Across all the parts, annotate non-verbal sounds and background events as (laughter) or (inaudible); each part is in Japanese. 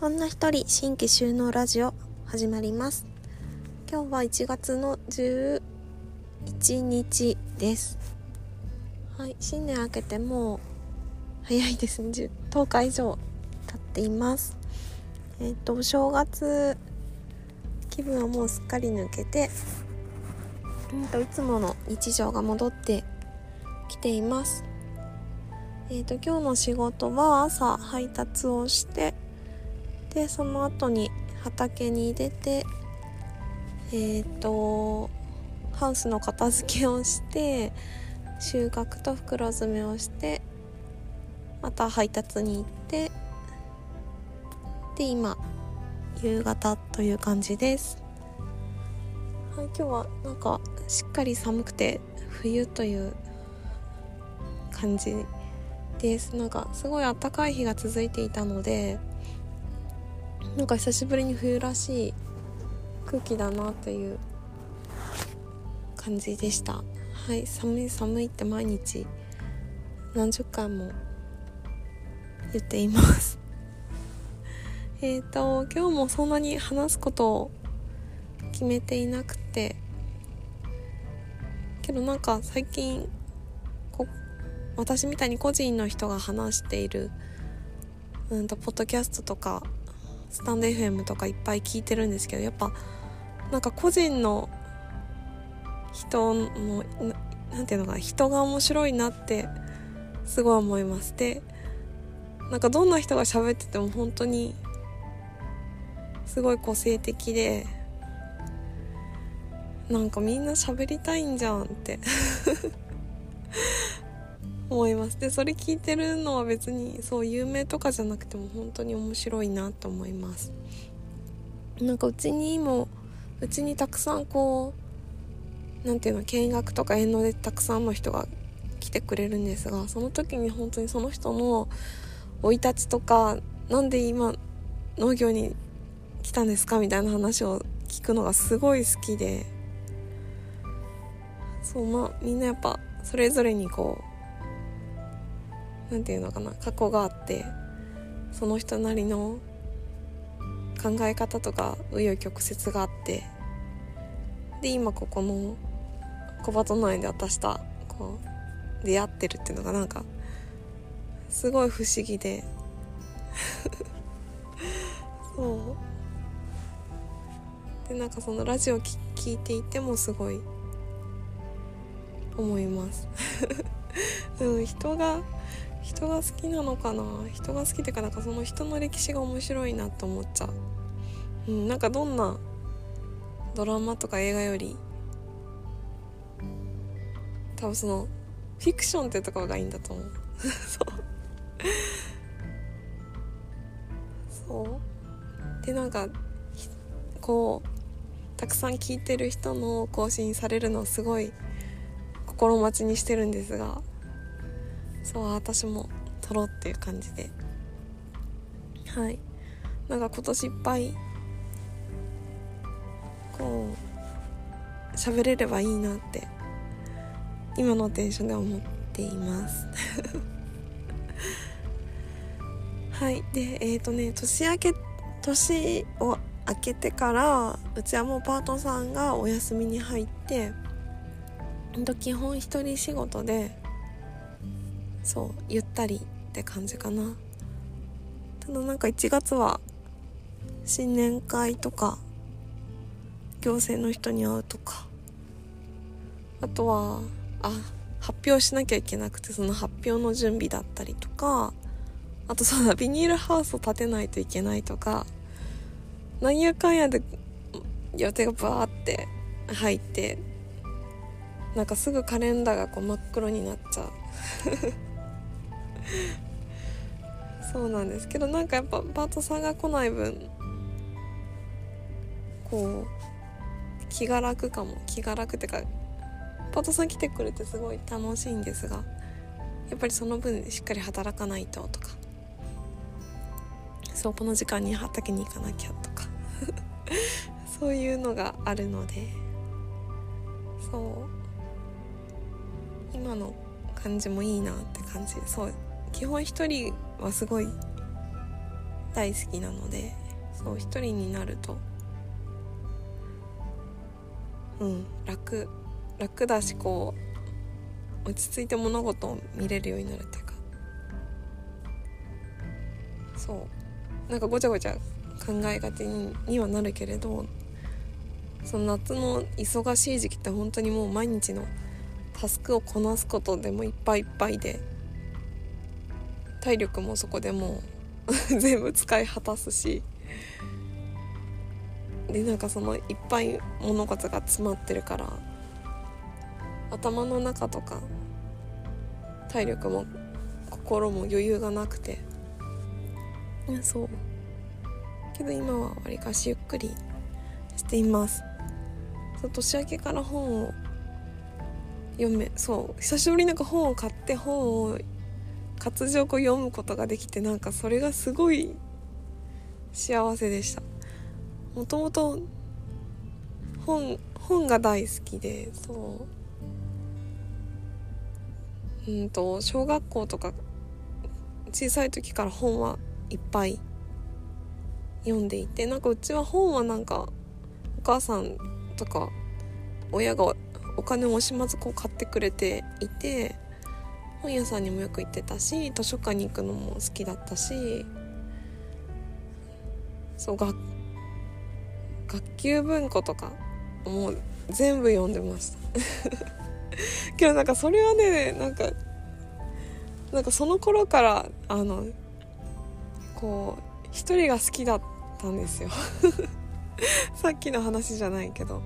女一人新規収納ラジオ始まります。今日は1月の11日です。はい新年明けてもう早いですね。10日以上経っています。えっ、ー、とお正月気分はもうすっかり抜けてうんといつもの日常が戻ってきています。えっ、ー、と今日の仕事は朝配達をしてでその後に畑に出てえっ、ー、とハウスの片付けをして収穫と袋詰めをしてまた配達に行ってで今夕方という感じです。はい今日はなんかしっかり寒くて冬という感じです。なんかすごい暖かい日が続いていたのでなんか久しぶりに冬らしい空気だなという感じでした。はい寒い寒いって毎日何十回も言っています。(laughs) えっと今日もそんなに話すことを決めていなくてけどなんか最近私みたいに個人の人が話しているうんとポッドキャストとかスタンド FM とかいっぱい聞いてるんですけどやっぱなんか個人の人の何ていうのかな人が面白いなってすごい思います。でなんかどんな人が喋ってても本当にすごい個性的でなんかみんな喋りたいんじゃんって。思います。でそれ聞いてるのは別にそう有名とかじゃなくても本当に面白いなと思います。なんかうちにもうちにたくさんこう何ていうの見学とか遠慮でたくさんの人が来てくれるんですがその時に本当にその人の生い立ちとか何で今農業に来たんですかみたいな話を聞くのがすごい好きで。そうまあみんなやっぱそれぞれにこう何て言うのかな過去があってその人なりの考え方とか紆余曲折があってで今ここの小鳩内で私とこう出会ってるっていうのがなんかすごい不思議で。(laughs) そう。でなんかそのラジオ聞いていてもすごい思います。(laughs) うん人が人が好きなのかな？人が好きっていうかなんかその人の歴史が面白いなと思っちゃう、うん、なんかどんなドラマとか映画より多分そのフィクションってところがいいんだと思う。(laughs) そう。そう。でなんかこうたくさん聞いてる人の更新されるのをすごい心待ちにしてるんですがそう私も撮ろうっていう感じで。はい。なんか今年いっぱいこう喋れればいいなって今のテンションで思っています。(laughs) はい。でえっ、ー、とね年明け年を明けてからうちはもうパートさんがお休みに入って基本一人仕事でそうゆったりって感じかな。ただなんか1月は新年会とか行政の人に会うとか。あとはあ発表しなきゃいけなくてその発表の準備だったりとか。あとそうだビニールハウスを建てないといけないとか。なんやかんやで予定がバーって入ってなんかすぐカレンダーがこう真っ黒になっちゃう。そうなんですけどなんかやっぱパートさんが来ない分こう気が楽かも気が楽ってかパートさん来てくれてすごい楽しいんですがやっぱりその分しっかり働かないととかそうこの時間に畑に行かなきゃとか (laughs) そういうのがあるのでそう今の感じもいいなって感じそう基本一人はすごい大好きなのでそう一人になるとうん楽楽だしこう落ち着いて物事を見れるようになるっていうか。そう。なんかごちゃごちゃ考えがちにはなるけれどその夏の忙しい時期って本当にもう毎日のタスクをこなすことでもいっぱいいっぱいで体力もそこでもう (laughs) 全部使い果たすし。でなんかそのいっぱい物事が詰まってるから頭の中とか体力も心も余裕がなくて。そう。けど今はわりかしゆっくりしています。そう年明けから本を読めそう久しぶりになんか本を買って本を活字をこう読むことができてなんかそれがすごい幸せでした。もともと本本が大好きでそう。うんと小学校とか小さい時から本はいっぱい読んでいてなんかうちは本はなんかお母さんとか親がお金を惜しまずこう買ってくれていて本屋さんにもよく行ってたし図書館に行くのも好きだったしそう学学級文庫とかもう全部読んでました。(laughs) けどなんかそれはねなんかなんかその頃からあのこう一人が好きだったんですよ。(laughs) さっきの話じゃないけど。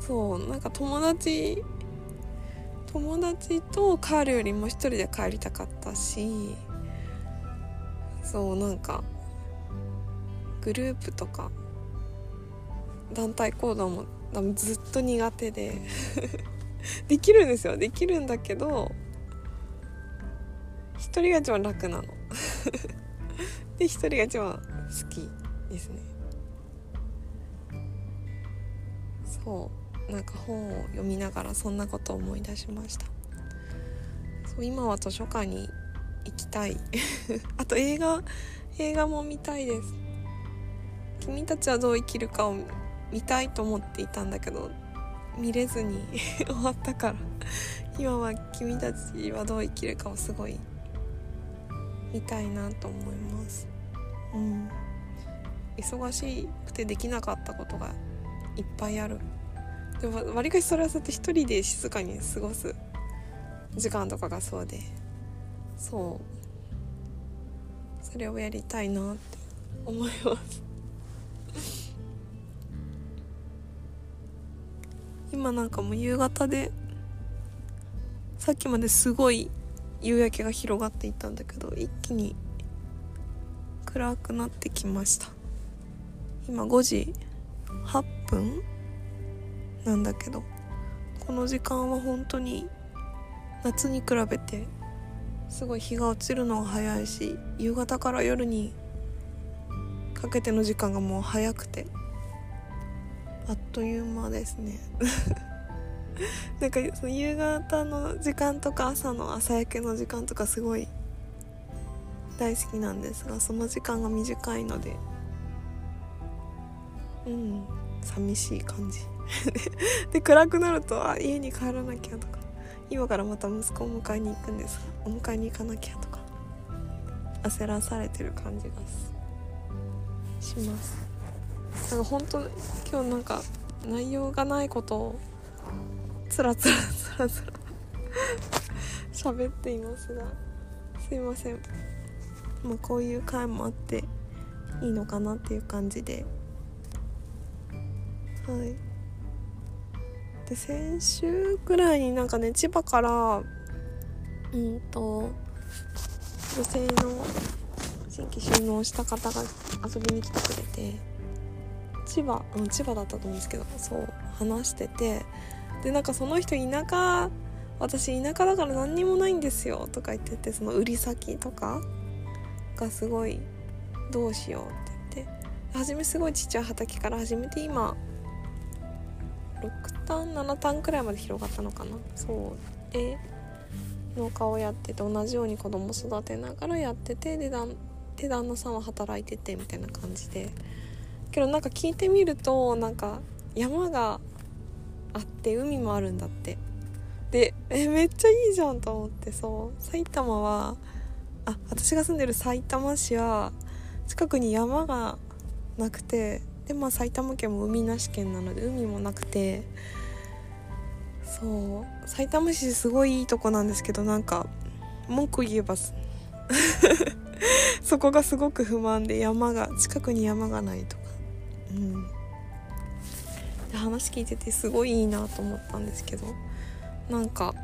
そうなんか友達友達と帰るよりも一人で帰りたかったしそうなんかグループとか団体行動も多分ずっと苦手で (laughs) できるんですよ。できるんだけど一人が一番楽なの。(laughs) で一人が一番好きですね。そう。なんか本を読みながらそんなことを思い出しました。そう今は図書館に行きたい。(laughs) あと映画映画も見たいです。君たちはどう生きるかを見たいと思っていたんだけど見れずに (laughs) 終わったから。今は君たちはどう生きるかをすごい見たいなと思います。うん。忙しくてできなかったことがいっぱいある。でもわりかしそれはそうやって一人で静かに過ごす時間とかがそうで。そう。それをやりたいなって思います。(laughs) 今なんかもう夕方でさっきまですごい夕焼けが広がっていったんだけど一気に暗くなってきました。今5時8分なんだけどこの時間は本当に夏に比べてすごい日が落ちるのが早いし夕方から夜にかけての時間がもう早くてあっという間ですね。(laughs) なんかその夕方の時間とか朝の朝焼けの時間とかすごい大好きなんですがその時間が短いのでうん寂しい感じ。で暗くなるとあ家に帰らなきゃとか。今からまた息子を迎えに行くんですお迎えに行かなきゃとか。焦らされてる感じがします。なんか本当今日なんか内容がないことをつらつらつらつら喋っていますがすいません。まあこういう回もあっていいのかなっていう感じで。はい。で先週ぐらいになんかね千葉からうんと女性の新規収納した方が遊びに来てくれて千葉、うん、千葉だったと思うんですけどそう話しててでなんかその人田舎私田舎だから何にもないんですよとか言っててその売り先とかがすごいどうしようって言って初めすごいちっちゃい畑から始めて今単7単くらいまで広がったのかな？そう。で農家をやってて同じように子供育てながらやっててで旦で旦那さんは働いててみたいな感じで。けどなんか聞いてみるとなんか山があって海もあるんだって。でえめっちゃいいじゃんと思ってそう。埼玉はあ私が住んでる埼玉市は近くに山がなくてでまあ埼玉県も海なし県なので海もなくてそう埼玉市すごいいいとこなんですけどなんか文句言えば (laughs) そこがすごく不満で山が近くに山がないとか。うん。で話聞いててすごいいいなと思ったんですけどなんか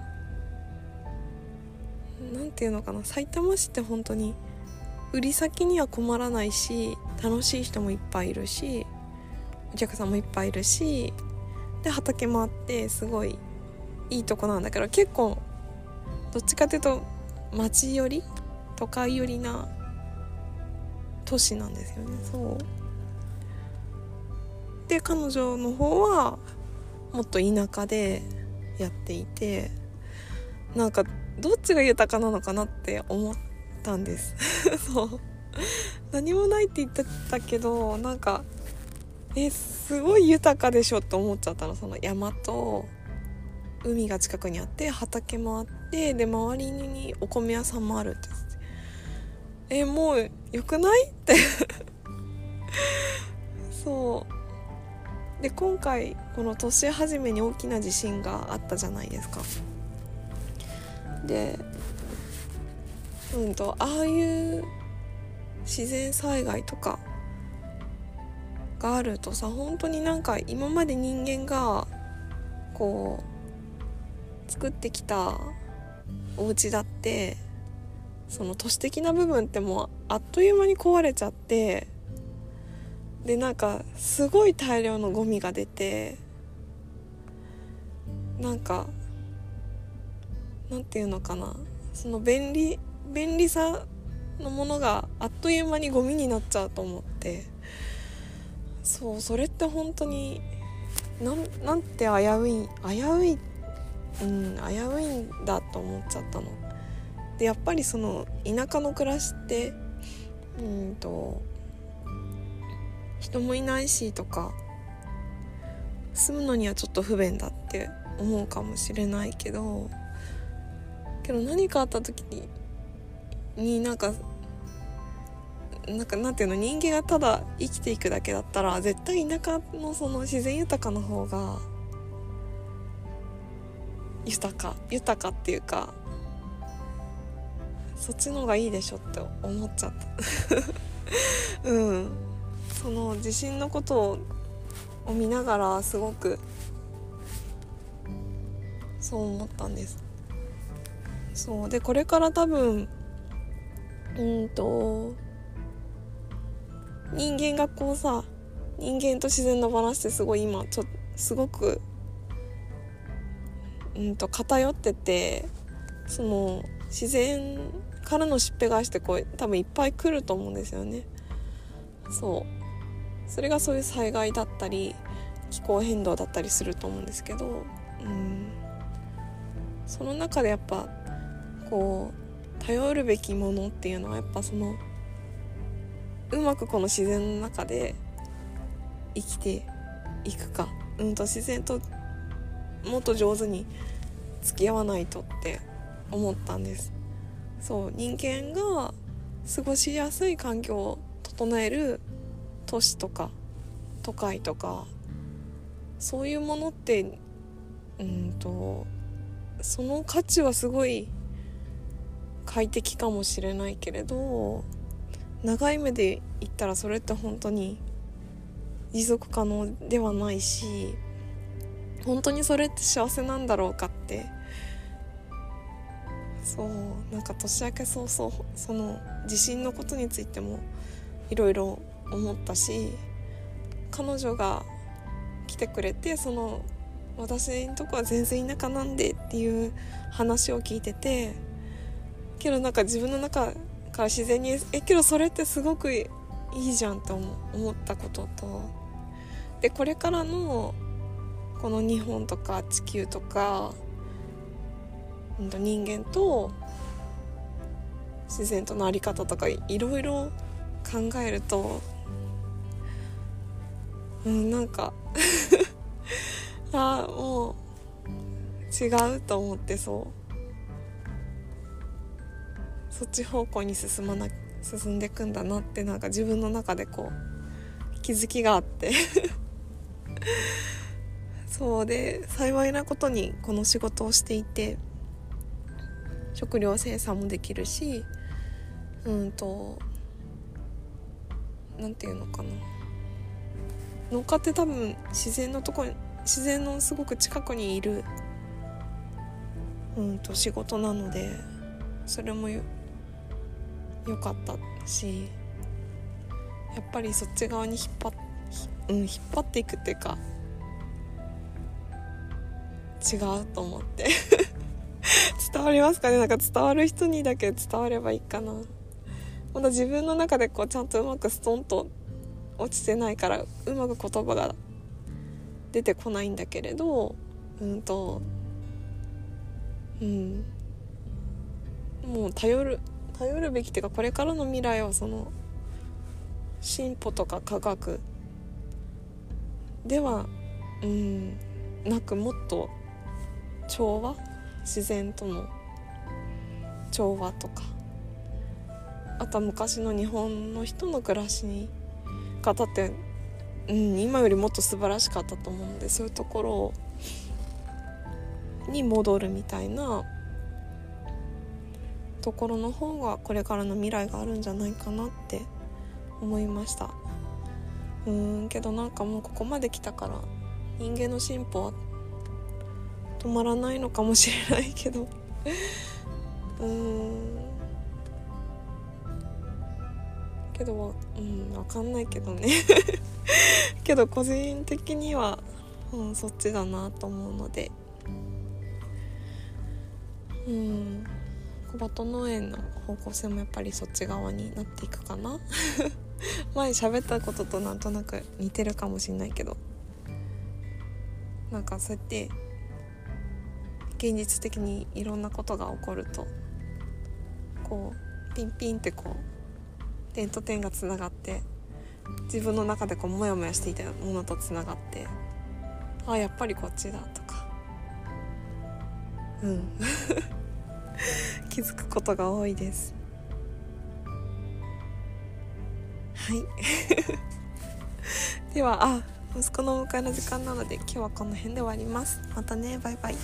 なんていうのかな埼玉市って本当に売り先には困らないし楽しい人もいっぱいいるしお客さんもいっぱいいるしで畑もあってすごいいいとこなんだけど結構どっちかっていうと町寄り？都会寄りな都市なんですよね。そう。で彼女の方はもっと田舎でやっていてなんかどっちが豊かなのかなって思ったんです。(laughs) そう。何もないって言ってたけどなんかえすごい豊かでしょって思っちゃったの。その山と海が近くにあって畑もあってで周りにお米屋さんもあるってえもうよくない？って。(laughs) そう。で今回この年始めに大きな地震があったじゃないですか。でうんとああいう自然災害とかがあるとさ本当になんか今まで人間がこう作ってきたお家だってその都市的な部分ってもうあっという間に壊れちゃってでなんかすごい大量のゴミが出てなんかなんていうのかなその便利便利さのものがあっという間にゴミになっちゃうと思ってそうそれって本当になんなんて危うい危ういってうん危ういんだと思っちゃったの。でやっぱりその田舎の暮らしってうんと人もいないしとか住むのにはちょっと不便だって思うかもしれないけどけど何かあった時にになんかなんかなんていうの人間がただ生きていくだけだったら絶対田舎のその自然豊かな方が豊か豊かっていうかそっちの方がいいでしょって思っちゃった。(laughs) うん。その地震のことを見ながらすごくそう思ったんです。そう。でこれから多分うんと人間がこうさ人間と自然のバランスってすごい今ちょすごくうんと偏っててその自然からのしっぺ返してこう多分いっぱい来ると思うんですよね。そう。それがそういう災害だったり気候変動だったりすると思うんですけどうん。その中でやっぱこう頼るべきものっていうのはやっぱそのうまくこの自然の中で生きていくかうんと自然ともっと上手に付き合わないとって思ったんです。そう人間が過ごしやすい環境を整える都市とか都会とかそういうものってうんとその価値はすごい快適かもしれないけれど長い目で言ったらそれって本当に持続可能ではないし本当にそれって幸せなんだろうかって。そうなんか年明け早々その地震のことについてもいろいろ思ったし彼女が来てくれてその私のとこは全然田舎なんでっていう話を聞いててけどなんか自分の中から自然にえけどそれってすごくいいじゃんと思ったこととでこれからのこの日本とか地球とか人間と自然との在り方とかいろいろ考えるとうんなんか (laughs) あもう違うと思ってそう。そっち方向に進まな進んでいくんだなってなんか自分の中でこう気づきがあって。そうで幸いなことにこの仕事をしていて食料生産もできるしうんと何て言うのかな。農家って多分自然のとこに自然のすごく近くにいるうんと仕事なのでそれもよよかったしやっぱりそっち側に引っ張っ、うん、引っ張っていくっていうか違うと思って。(laughs) 伝わりますかね？なんか伝わる人にだけ伝わればいいかな。まだ自分の中でこうちゃんとうまくストンと落ちてないからうまく言葉が出てこないんだけれどうんとうん。もう頼る頼るべきっていうかこれからの未来はその進歩とか科学ではうんなくもっと調和？自然との調和とか。あとは昔の日本の人の暮らしに方って、うん、今よりもっと素晴らしかったと思うのでそういうところに戻るみたいなところの方がこれからの未来があるんじゃないかなって思いました。うーんけどなんかもうここまで来たから人間の進歩は止まらないのかもしれないけど。うん。けどうん分かんないけどね。(laughs) けど個人的には、うん、そっちだなと思うので。うん。小鳩農園の方向性もやっぱりそっち側になっていくかな。(laughs) 前喋ったこととなんとなく似てるかもしんないけど。なんかそうやって現実的にいろんなことが起こるとこうピンピンってこう点と点がつながって自分の中でこうモヤモヤしていたものとつながってああやっぱりこっちだとか。うん。(laughs) 気づくことが多いです。はい。(laughs) ではあ息子のお迎えの時間なので今日はこの辺で終わります。またね。バイバイ。